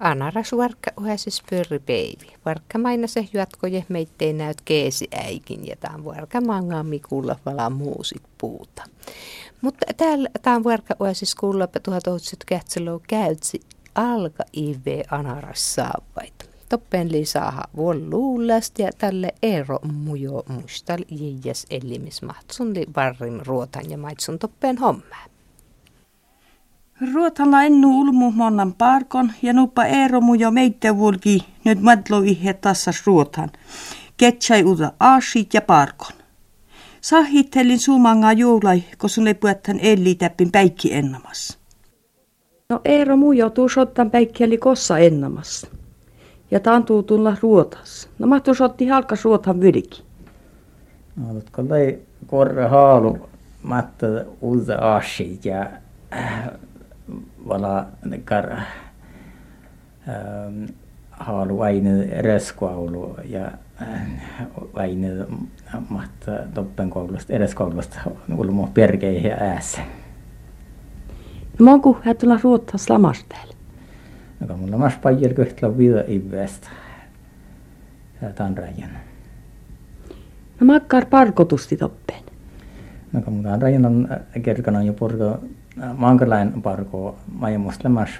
Anaras varkka uhasis pörri peivi. Varkka maina se jatkoje meittei näyt keesi äikin ja tämän varkka mangaa mikulla vala muusit puuta. Mutta täällä tämän varkka uhasis kuulla 1900 käytsi alka IV anaras saavaita. Toppen lisää vuol luulast ja tälle ero mujo mustal jijas elimismahtsun li varrim ruotan ja maitsun toppen hommaa. Ruotalla ennu ulmu monnan parkon ja nuppa ero mujo meitä vulki nyt madlo ihe tassas ruotan. Ketsai uda aasit ja parkon. Sahittelin sumanga juulai, koska ne puettan elli täppin päikki ennamas. No Eero mujo tuu sottan päikki eli kossa ennamas. Ja tantuu tulla ruotas. No mahtuu sotti halkas ruotan vylki. No, oletko lai korre haalu matta uda aasit ja äh, vala kar ähm, haalu aine ereskoulu ja äh, aine mahta toppenkoulusta ereskoulusta ulmo perkeihin ja äässä. No monku hän tulla ruotas lamastelle. Aga mulla mas paljon köhtla vida ivästä. Tämän rajan. No makkar parkotusti toppeen. No kun mulla rajan on kerkana jo porga mankalain parko maja muslimas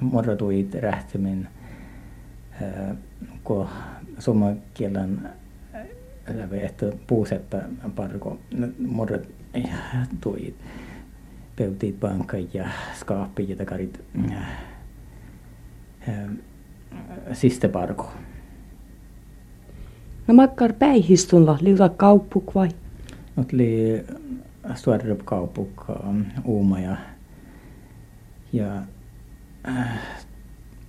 morrotuit rähtimin ko summa kielen läpi että puuseppä parko morrot tuit peutit pankka ja skaapi ja takarit siste parko. No makkar päihistulla liuta kauppuk vai? Oli Stuarup kaupuk Uuma ja, ja äh,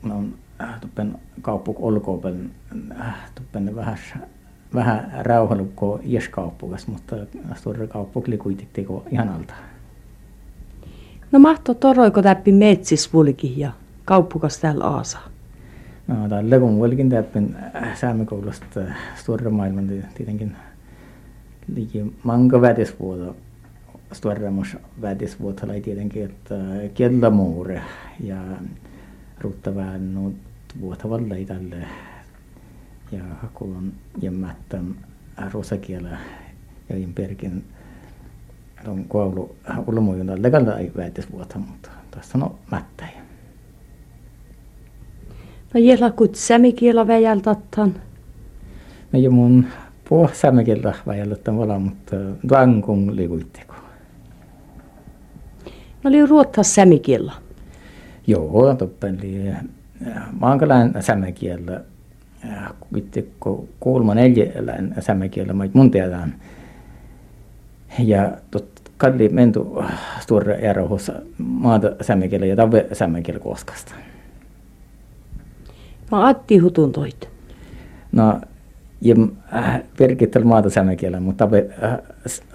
no, äh, tuppen kauppuk olkoopen äh, tuppen vähän vähän rauhalukko ieskaupukas, mutta Stuarup kauppuk oli kuitenkin ihan alta. No mahto toroiko täppi metsis vulki ja kauppukas täällä Aasa? No tällä kun vuolikin täppin säämekoulusta Stuarup maailman tietenkin liki manka vätisvuoto Stuarramos vätisvuotta oli tietenkin, että kellamuure ja ruuttavään nuut vuotta vallai tälle ja kun jämmättän rosakielä ja perkin on koulu ulmuun tälle kalla ei vätisvuotta, mutta tässä on mättäjä. No jella kut sämikielä väjältattan. No ja mun puh sämikielä väjältattan vala, mutta tuankung liikuitteko. No oli ruottas sämikielä. Joo, toppen oli maankalain sämmekielä. Kuitenkin kolma neljälän sämmekielä, mutta mun tiedän. Ja tot kalli mentu stora erohus maata sämmekielä ja tave sämmekielä koskasta. Mä atti hutun toit. No, ja äh, perkittelen maata sämmekielä, mutta tave äh,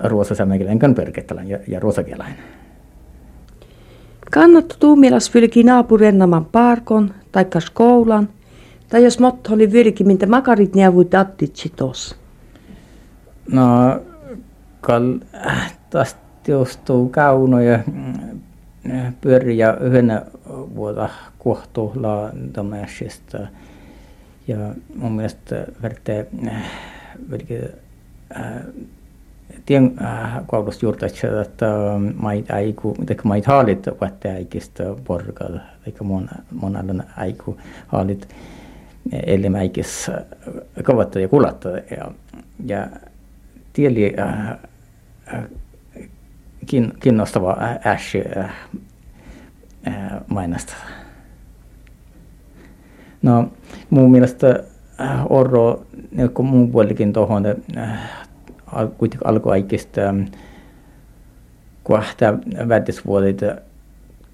ruosa sämmekielä enkä perkittelen ja, ja ruosakielainen. Kannattu tuumilas fylki naapurennaman parkon, taikka skoulan, tai jos motto oli virki, mitä makarit neuvut attitsi tos. No, kal tästä joustuu kauno ja pyöri ja yhden vuotta kohtuulla tämmöisestä. Ja mun mielestä verte virki tien koulusta juurta, että mait aiku, teka mait haalit vatte aikista porkalla, teka mon, mon alun aiku haalit eli mäikis kavatta ja kulatta ja, ja tieli äh, äh, kin, kiinnostava ässi äh, äh, mainasta. No, mun mielestä äh, Orro, kun mun puolikin tuohon, äh, kuitenkin alkuaikista kahta vätisvuodet,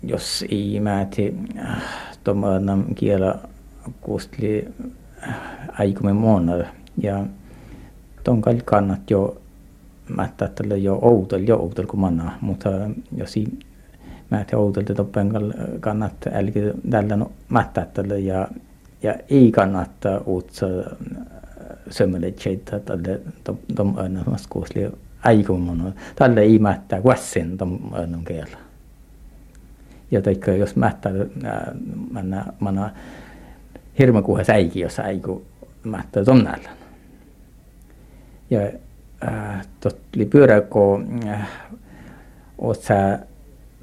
jos ei määti tuommoinen kielä kustli aikuinen månad. Ja ton kaikki kannat jo mättää tälle jo outolla, jo outolla kuin manna, mutta jos ei määti outolla toppen kannat älki tällä tälle ja, ja ei kannattaa uutsa sömmeletseitä tälle tom önnämässä kuusli aikuinen. Tälle ei mättää kuessin tom önnän kielä. Ja toikka jos mättä, manna, manna hirma kuha säiki, jos äiku mättä tonnella. Ja äh, tot li pyöräko äh, oot sä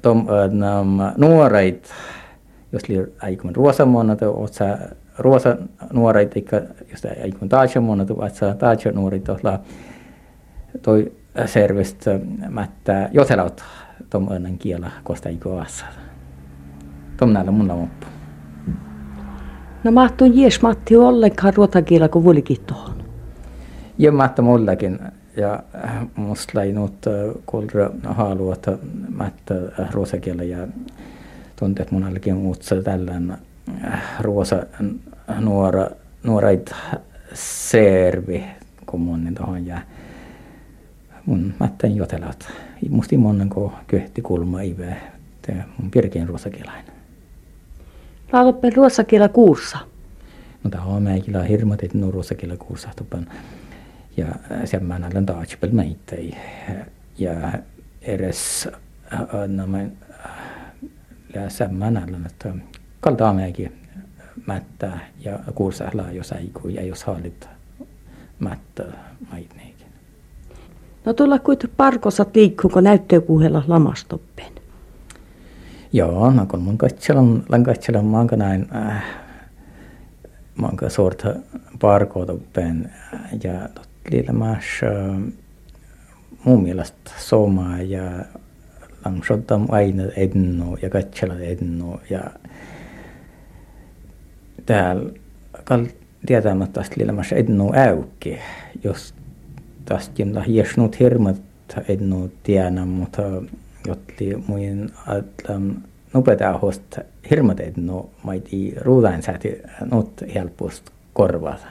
tom nam nuoreit, jos li aikun ruosamuonna, oot sä ruosa nuoreit, eikä jos aikun taatsamuonna, oot sä taatsa nuorit, toi servist mättä jotelaut tom önnen kiela kosta iku assa. Tom näillä mun lamoppu. No mahtuu jees Matti ollenkaan ruotakielä kuin vuolikin tuohon. Ja mahtu mullakin. Ja musta läinut kuulra haluata mättä ruosakielä ja tuntet mun alkin muutsa tällän ruosa nuora, nuorait servi, kun mun niin tuohon jää mun mättän jotelat. Musti monen ko köhti kulma ive. Mun pirkeen ruosakielainen. Laulappe ruosakielä kuussa. No tämä on meikillä hirmat, että no ruosakielä kuussa tupan. Ja sen mä näen taatspel meitä. Ja edes no mä ja sen mä näen, että kaltaa meikin mättää ja kuussa jos äiku ja jos haalit mättää maitni. No tuolla kuitenkin parkosat liikkuuko näyttökuhella lamastoppeen? Joo, no kun mun katselun, lan katselun maanka näin, äh, maanka sorta parkotoppeen ja liillä myös äh, mun mielestä somaa ja lang sottam aina ednu ja katsella ednu ja täällä tietämättä liillä myös ednu äykki, jos tästäkin hiesnut hirmat ednu tiedä, mutta jotti muin atlam nopetaa host hirmat ednu maiti ruudain sääti not helposti korvata.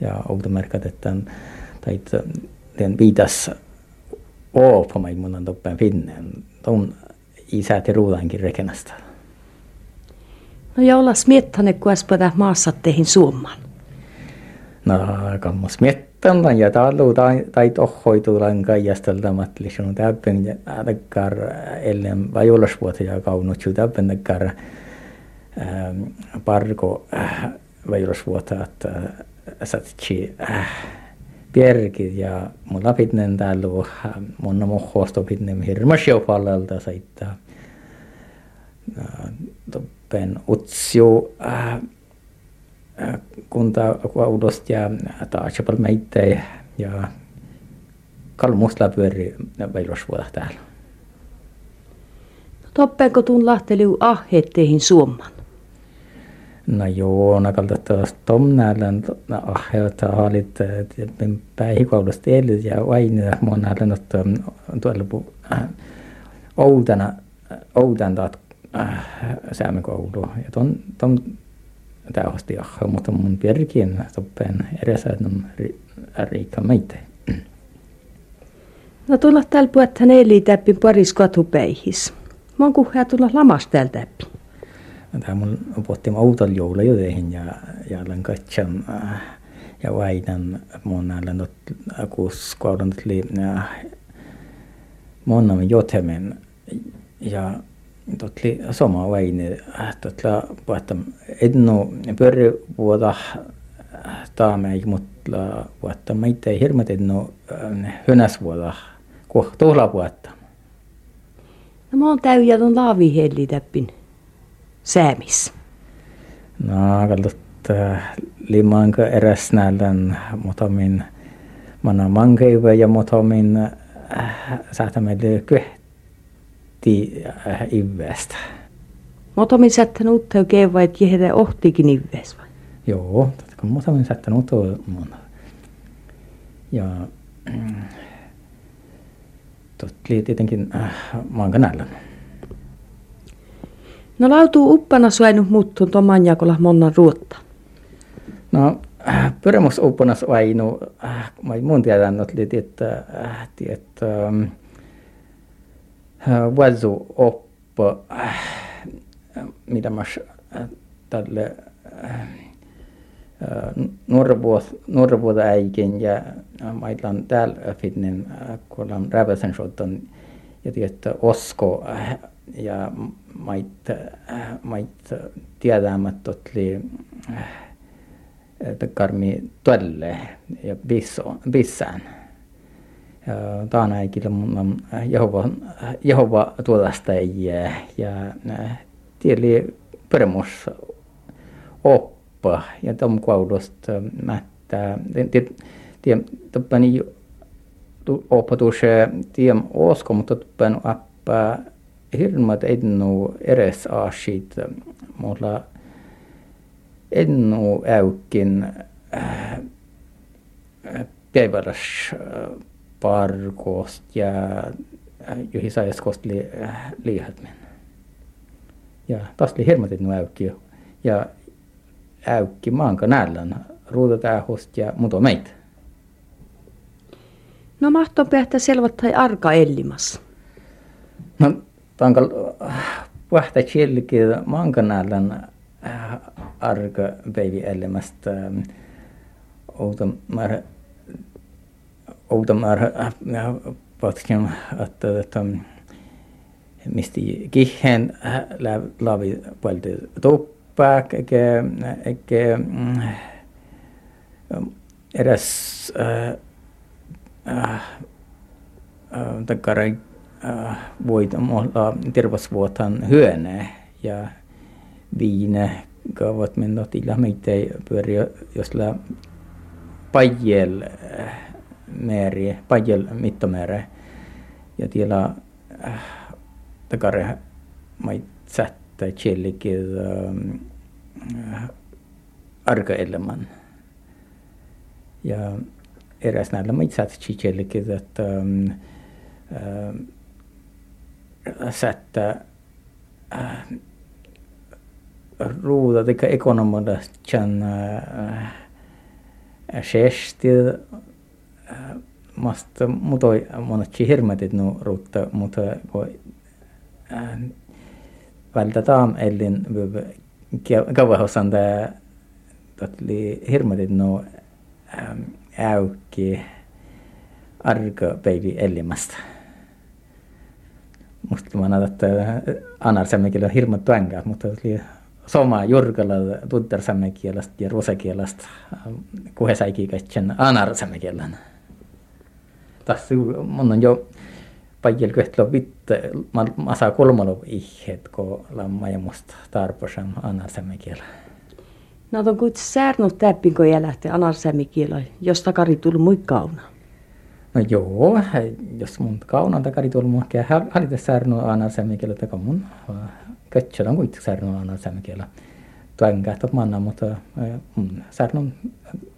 Ja outo merkat, että tai den viitas på mig toppen finnen. Ton isäti ruudainkin rekenästä. No ja olla smiettane, kun äsken maassa teihin suomaan. No, kammas miettä Tämän ja talu tai tai tohhoitu lanka ja stelta matlisun täppen ja adakar ellen vajulasvuota ja kaunut ju täppen dakar parko vajulasvuota että satsi pierkit ja mun lapitnen täällä mun mohkosto pitnen hirmas jo pallalta saittaa utsio kunta kuaudosta ja taasapal meitä ja kalmusta pyöri veilosvuoda täällä. Toppeeko tuun lahteliu aheetteihin suomman? No joo, nakalta taas tomnäällä aheutta haalit päihikuaudosta elit ja vain monäällä tuolla outana oudan taat säämikoulu. Ja ton, ton täyhasti ahha, mutta mun pierkin toppen edessä on riikka meitä. No tulla täällä puhuttaa neljä täppin paris katupäihis. Mä oon kuhjaa tulla lamas täällä täppi. Tää mun pohti autolla joula jo teihin ja, ja olen äh, ja vaidan mun näillä not kuus kauden tuli äh, mon jotemen ja totli sama vaini totla puhta edno pörri vuoda taame mutta puhta meitä hirmat edno hönäs vuoda ko tuhla puhta No mä oon täyjä ton laavi helli täppin säämis. No kallot limanka eräs näälän motomin mana mankeiva ja äh, säätämälle kyhtä otti äh, ivästä. Mutta min sättänyt uutta kevää, että jehde ohtikin iväs vai? Joo, kun mutta min sättänyt uutta mun. Ja mm, totti tietenkin äh, maan kanalla. No lautuu uppana suenut muuttuun tuon manjakolla monna ruotta. No, äh, pyrämus uppana suenut, äh, mä mun tiedän, että, että, että, vazu oppa, mitä mä tälle nuorvuota äikin ja maitlan täällä fitnen, kun on räväsen soton ja tietää osko ja mait, mait tiedämättä oli karmi tuolle ja bissään. Ja taana ei kyllä mun Jehova, Jehova tuollaista ei ja tieli peremus oppa ja tom koulusta mättä. Tiem toppani oppa tuossa tiem osko, mutta toppani appa hirmat ennu eres aasit mulla ennu äykin äh, päiväräs äh, parkost ja äh, juhi saiskost li, äh, liihatmen. Ja taas li hirmat ennu äykki ja äykki maanka nällän ruudatähost ja muuta meitä. No mahto pähtä selvottai arka ellimas. No tankal pähtä chilki maanka nällän arka baby ellemästä outa mar outa mar patkin että että misti kihen lavi paljon tuppaa eikä eräs takare voit olla terveysvuotan hyönä ja viine gavat minna tilla meitä pyöri josla pajel määri pajel mittamäärä ja tiellä takare mai sättä chellikid arka elämän. Ja eräs näillä mai sättä chellikid että sättä ruuda teka ekonomada chan sheshti mast mutoi monatsi hirmatit nu ruutta mutta ko vältä taam ellin kauahosan tää tatli hirmatit nu äykki arka päivi ellimasta. Musta mä näen, että anarsemmekin on hirmat tuenkaa, mutta oli soma jurgala tuddarsamme kielast ja rusakielast kuhe saiki katsen anarsamme kielan. Tässä mun on jo paljon köhtlo vitte masa kolmalo ihet ko lamma ja musta tarposam anarsamme kielä. No on kuit säärnut kun jälähti anarsamme kielä, jos takari tuli mui kauna. No joo, jos mun kauna takari tuli mua, halite säärnut anarsamme kielä taka mun kötselän kuitenkin särnun aina sämkielä. Tuon kähtät manna, mutta särnun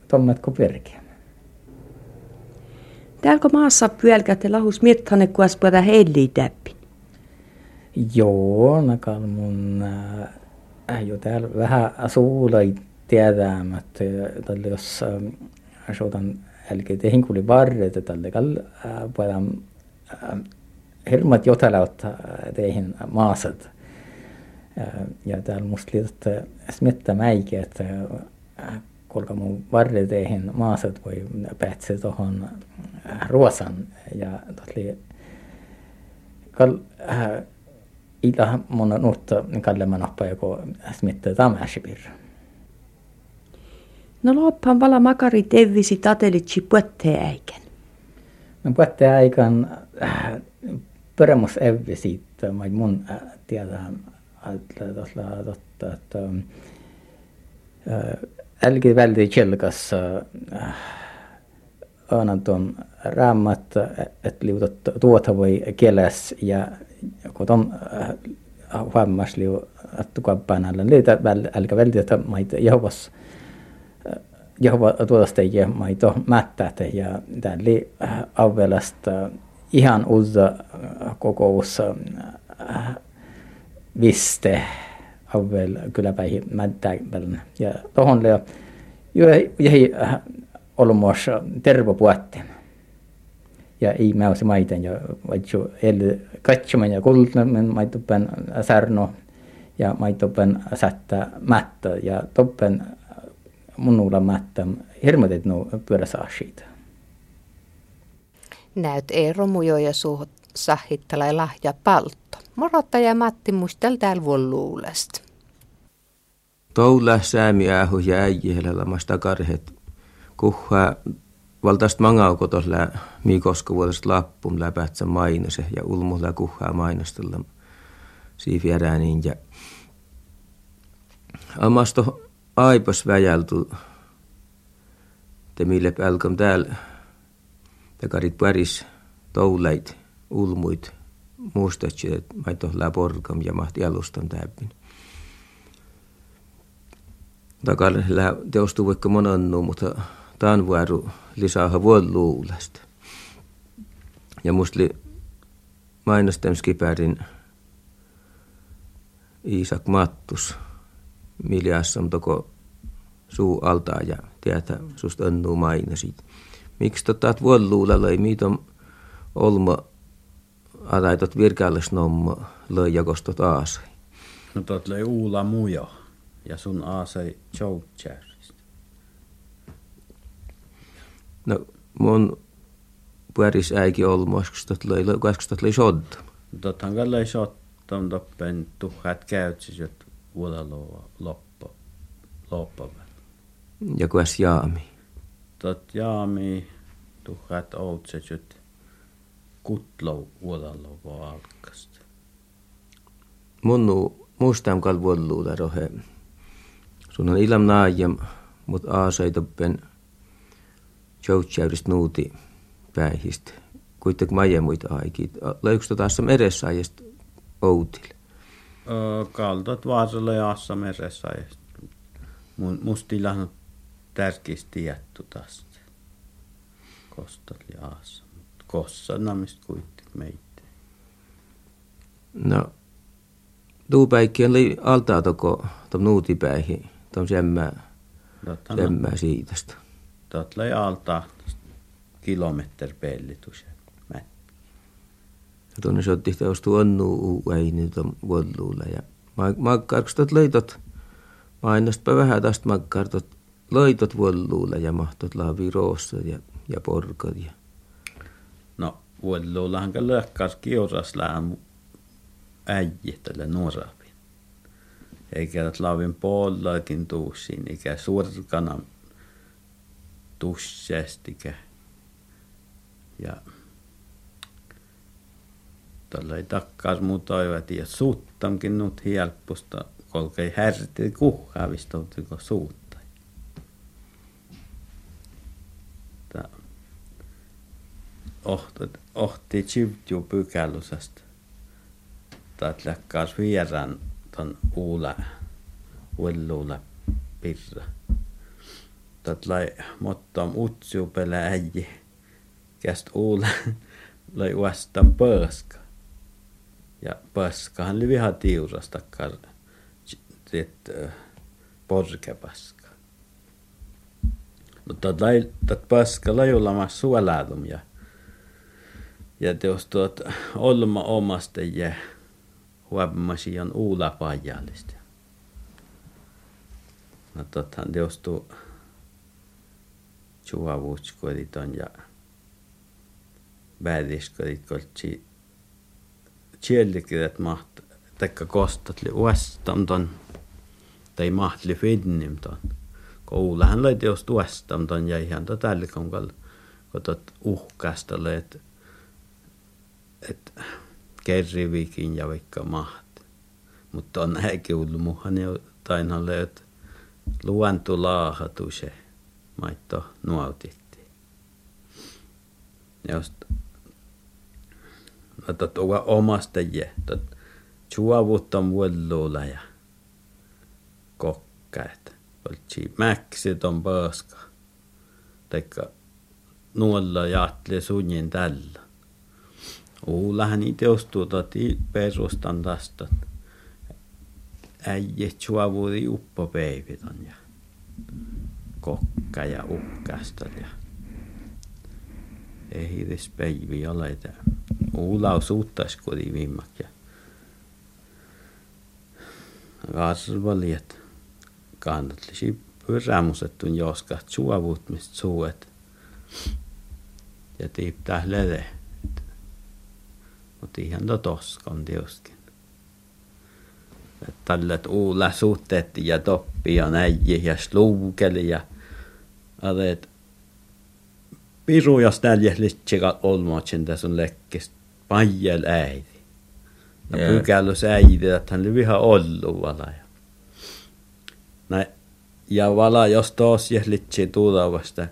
tommet kuin perkeä. Täällä maassa pyölkät ja lahus miettane, kun aspuata heilli täppi. Joo, nakal mun äh, jo täällä vähän suulai tiedämättä, tällä jos äh, asutan älkää tehin kuuli varret, tällä kall äh, puhutaan äh, hirmat jotelaut teihin maasat ja täällä musta liitot smitta mäikin, että kuinka mun varreteihin maasat voi päätse tuohon Ruosan ja tuli kal äh, ila mun nuutta kalleman nappa joko smitta tamäsipir. No loppan vala makari tevisi tatelitsi puetteen äikän. No puetteen äikän äh, peremus evvi siitä, mun äh, tiedän että totta, että älki väldi tjelkas aina tuon raamat, että liutot tuota voi kieles ja kun tuon huomas liu tukappaan alla, liitä älkä väldi, että maita Jehovas Jehova tuosta ja maito mättää ja täällä avvelasta ihan uusi kokous viste avvel kyläpäihin mättäpäivänä. Ja tohon leo jäi äh, olmoos tervopuotten. Ja ei mäusi maiten ja vaikka el katsomaan ja kultamen maitopen särno ja maitopen sättä mättä ja toppen munulla mättä hirmoitet no pyöräsaasiita. Näyt Eero Mujo ja suhut sahittalai lahja paltto. Morottaja Matti muistel täällä luulesta. Toula säämi ähu ja äijihellä lamasta karhet. Kuhaa valtaist mangauko tuolla miikosko vuodesta lappum läpätsä mainose ja ulmulla kuhaa mainostella. Siifiärääniin ja Amasto aipas väjältu. Te mille pälkom täällä takarit päris touleit ulmuit muistatsi, että mä tohlaa porkam ja mahti alustan täppin. Takar teostuu vaikka monannu, mutta tämän vuoru lisää vuon luulesta. Ja musta oli mainostemskipärin Iisak Mattus, miljassa toko suu altaa ja tietä susta onnuu mainosit. Miksi tota vuon luulella ei miiton olma araitot nomma löi jakostot aasai. No tot löi uula mujo ja sun aasai tjoutsjärjistä? No, mun pueris äiki ollut moskus tuotlöillä, kaskus tuotlöillä sodda. Tothan kallei sodda on toppen tuhkat käytsis, että vuoda loppa, loppa. Ja kuas jaami? Tot jaami, tuhkat outsis, että kutlo vuoda loppa alkasta. Mun muistan kalvolluuda rohe. Sun on ilam naajem, mut aasaidoppen joutsäyristä nuuti päihistä. Kuitenkin maja muita aikit. Löyksä taas meressä ajasta outil? Kaltot vaasalla ja assa meressä ajasta. Musta ilahnu tärkeästi jättu tästä. Kostat ja assa kossannamista kuitti meitä. No, tuupäikki oli altaa toko tuon nuutipäihin, tuon semmää, semmää siitästä. Tuot oli altaa kilometri pellitus. Ja tuonne se otti teostu onnu uäini tuon vuoluulla. Ja makkarkstot leitot, mainosta vähän tästä makkartot, leitot vuoluulla ja mahtot laavi roossa ja, ja porkot. Ja vuodella ka lökkas kiusas lähem äijähtele nuorapi. Eikä lavin pollakin tuussiin, eikä surkana tussestikä. Ja tällä ei takkaas muu ja suuttamkin nyt helposta, kolkei härti kuhkaavista, suut. ohti, tsivtju pykälusesta. Taat läkkaas vieraan ton uula, uelluula pirra. Taat lai mottom utsiu pelä äijä. Käst uula lai uastan pöska. Ja pöskahan oli viha tiurasta kar sit porkepaska. Mutta lai lai olla suolaadum ja ja teos tuot olma omasta ja huomasi on uula pajallista. No tothan teos tuo suavuutskodit ja vääriskodit koltsi kiellikirjat maht taikka kostat li uestam ton tai mahtli finnim ton. Koulahan lai teos tuestam ton ja ihan to tällä kun kotot uhkasta että että kerrivikin ja vaikka maht. Mutta on näkin ollut muhan jo tainalle, että luontu laahatu se maitto nuotittiin. Just no tot uga omasta je, tot suovutta vuolluulla ja kokkaet. Oltsi mäksi ton pöska. Teikka nuolla jatli sunnin tällä. Uulahan niitä toti perustan tästä. Äijät suovuri uppopäivitön ja kokka ja ukkasta ja edes päivi ole. Uula on suuttais kodi viimmak ja kasvali, että kannatlisi pyrämusettun joskat suovut, mistä suuet ja tiiptää lede. Mutta ihan to toskan tietysti. Tällä uula suhteetti ja toppi ja näiji ja sluukeli ja adet piru ja stäljes litsika olmootsin tässä on lekkis pajel äiti. Ja Jaa. pykälys äiti, että hän oli viha ollut vala. Ja, ja vala jos tos jes litsi tulevasta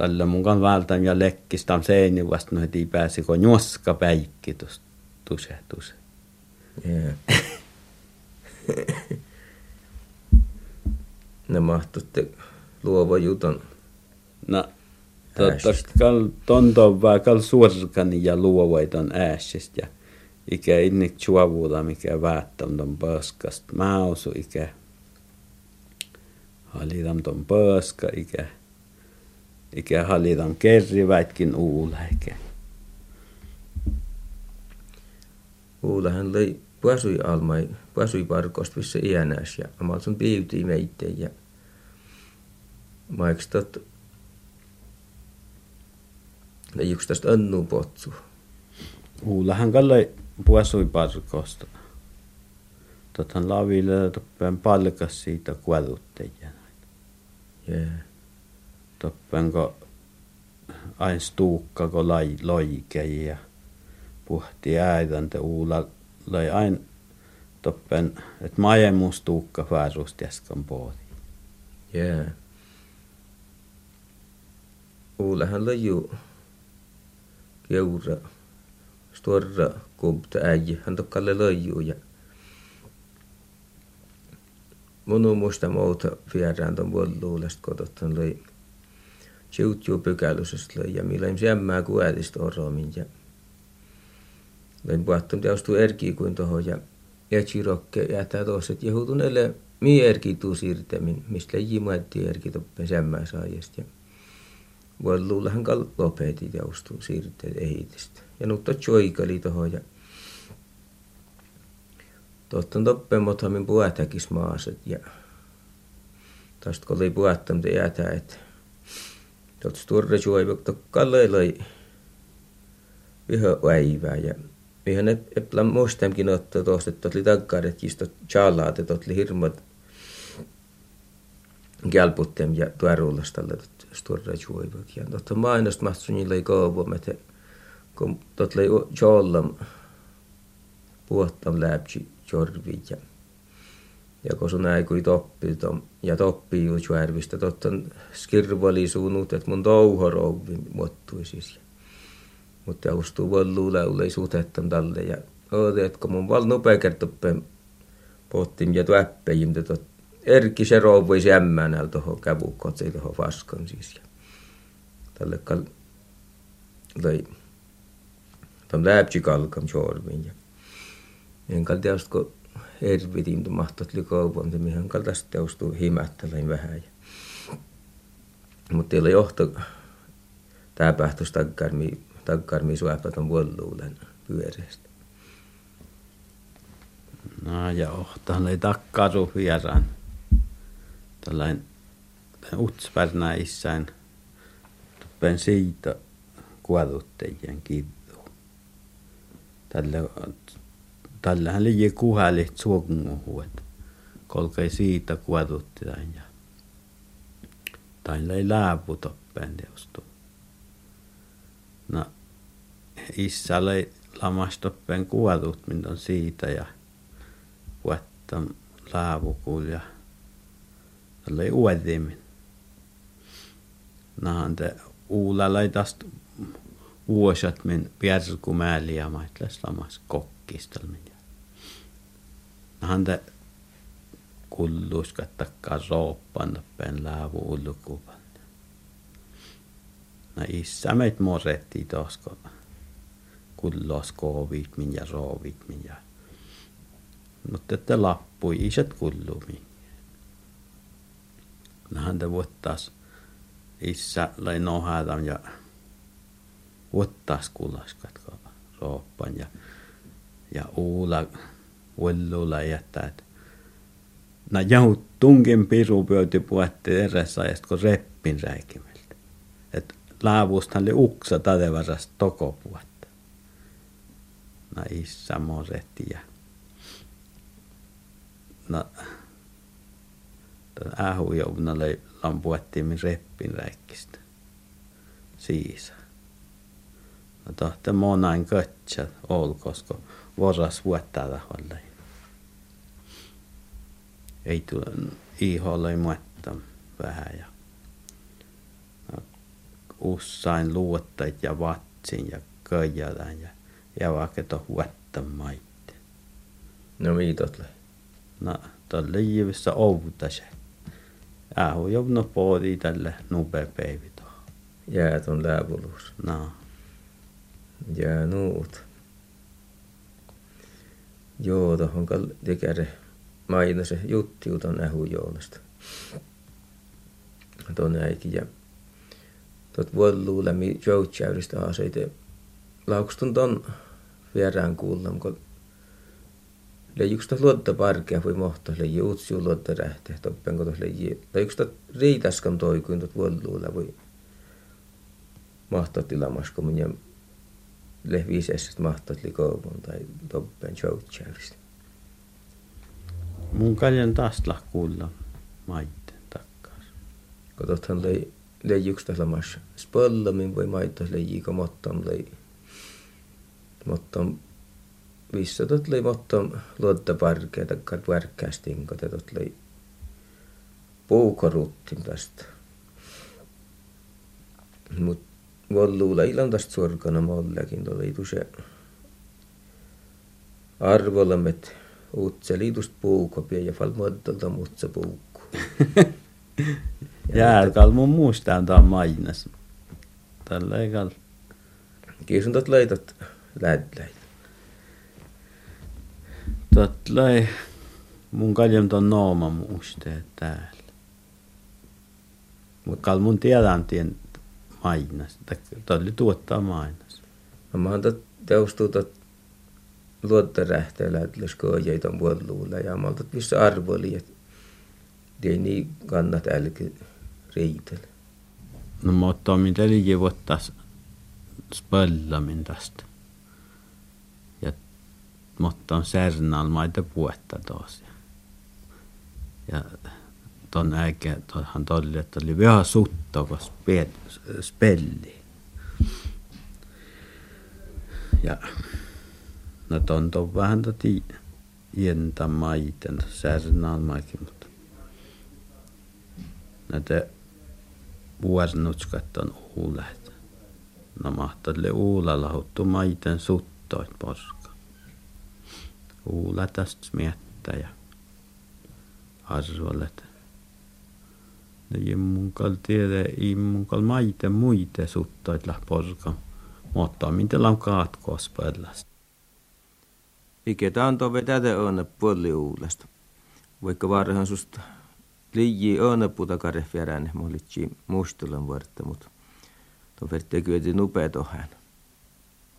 tällä mukaan vältän ja lekkistä on seini vasta no heti pääsi kun juoska päikki tuosta tuse tuse. Yeah. ne mahtutte luova juton. No, totta kal tonto vaan kal suorkani ja luovaitan ääsistä ja ikä innik chuavuuda mikä väättäm ton pöskast. Mä osu ikä halitam ton pöska ikä ikä halitam kerri väitkin uula ikä. Uulahan löi puasui almai, puasui parkost missä iänäs ja amal sun piivtii meitä ja maiks tot ja yksi tästä annu potsu. Uulahan kalle puasui parkosta. Totan laville toppen palkas siitä kuolutteja. Yeah. Toppenko ain stuukka ko lai loikei ja puhti äidän te uula lai ain toppen et majemu stuukka fäärusti äsken poodi. Yeah. Uulahan löi ju keura storra kubta äijä. Hän tokkalle löi ju ja Mun muista muuta vierään ton vuoluulesta kotottan löi Siutjuu pykälysessä löi ja millä jämmää kuälistä oromin ja löin puhattum teostuu erkiä kuin tohon ja etsirokke jätää tuossa, että jehutuneelle mii erki tuu siirtämin, mistä jimuetti erki toppen jämmää saajasta ja vuoluullahan kal lopetti teostuu siirteet ehitistä. Ja nutta choikali tohon ja Totta toppen mothamin puhtäkis maaset ja tästä kun oli puhtam te jätä, että tuot sturre juoivok tokkalle löi yhä väivää ja ihan eplän muistamkin ottaa tuosta, että oli takkaaret kistot chaalaat, että oli hirmat kelputtem ja tuoruullastalle sturre juoivok ja totta mainosta mahtsun niillä ei kauan, että kun tot oli jollam puhtam läpsi jorvit ja ja kun sun äikui toppi tom, ja toppi ju juärvistä tottan skirvali suunut, että mun touho rouvi muottui siis. Mutta jaustuu vallu laulei suutettam talle ja kun mun val nopea kertoppen pohtim ja tuäppejim, että tot erkki se rouvui jämmään näillä tohon kävukotsei tohon vaskan siis. Ja tälle kal löi tom läpsi kalkam jorvin ja en teosta, kun hervitin tu mahtot li kaupan, te mihän kaltaista teostuu himättäläin vähän. Mutta teillä johto tää pähtös taggarmi, taggarmi suäpätön vuoluulen pyöreästä. No ja ohtaan ei takkaru vieraan. Tällainen utspärnä issään toppen siitä kuoluttajien kivu. Tällä tällähän liian kuhälit että kolkei siitä kuotutti tämän ja tai ei lääpu toppen teostu. No, isä oli lamas toppen kuotut, minä on siitä ja kuottam läävukul ja tällä ei uudemmin. Nahan te uula lai tästä vuosat min pierskumääli ja maitlas lamas kokkistelmin häntä kulluska takkaa rooppan toppen laavu ulkupan. No isä meitä moretti tos, kun kullos koovit min ja roovit min ja mutta että lappui isät kullumi. No häntä vuottaas isä lai nohätam ja vuottaas kullaskat rooppan ja ja uula ullulla jättää, että na jahut tunkin piru pöyty puhutti erässä ajasta, kun reppin räikimiltä. Et laavustahan oli uksa tadevarasta toko puhutti. Na isä moretti ja no, tämän ähujouvna löi lampuettiin min reppin räikkistä. Siisa. No tohte monain kötsä olkosko voras vuottaa taholle. Ei tule iholle muetta vähän ja usain luottait ja vatsin ja köijädän ja ja vaikka tuon vuotta maitte. No miitot lähi. No, tuolla liivissä outa se. Ähu jovno poodi tälle nupea päivi tuohon. Jäät on läpuluus. No, Ja nuut. Joo, tohon kal tekäre maina se jutti uton ähujoonasta. Tuon äikin ja tot vuoluu lämmi joutsäyristä aseite. Laukustun ton vierään kuullam, kun leijuks luotta parkea voi mohta leiji uutsiu luotta rähteä toppen kun tos leiji. Leijuks tot riitaskam toikuin tot vuoluu voi mahtaa tilamasko mun ja lehviisessä mahtat likouvun tai toppen joutsäyristä. mun kaljan taas kuulla maitten takkas. Kun tothan lei leijuks lamas spollamin voi maittaa leiji kun mottom lei mottom missä tot lei mottom luotta parkea takkar värkkästin kun te tot lei puukoruttin tästä. Mut Golluula illandast sorgana ollegin liiduse. Arvolamet uutse liidust puuko ja falmadalta muutse puukku. Jääkal mun muistaan tää mainas. Tällä eikal. Kiisuntat laitat lädläit. Tätlai mun kaljem ton nooma muistee täällä. Mut kal mun tiedän tien mainas. Oli tuottaa mainas. No mä oon tot teustuu tot luottarähteellä, että jos koojeit on vuoluulla ja mä oon missä arvoli, että ei niin kannat älky riitellä. No mä ottaa mitä liki vuottas spöllamin tästä. Ja mutta on särnal maita puetta tos. Ja ton äikä tohan tolli, että oli vähän sutta, kun spel- spelli. Ja no ton on vähän toti jentä maiten, särnal maikin, mutta näitä vuosnutskat on uulet. No mahtalle uula lahuttu maiten suttoit poska. Uula tästä miettä ja arvolet. Ne mun kal tiede, ei mun kal maiten muite suttoit lah poska. Mutta mitä on kaatkoos pöllasta. Ikä tää on puoli uulesta. Vaikka varhan susta liiji on puta kare fjärän, mä olitsi muistelan vuorta, mutta tuon verttä kyllä nupea tohän.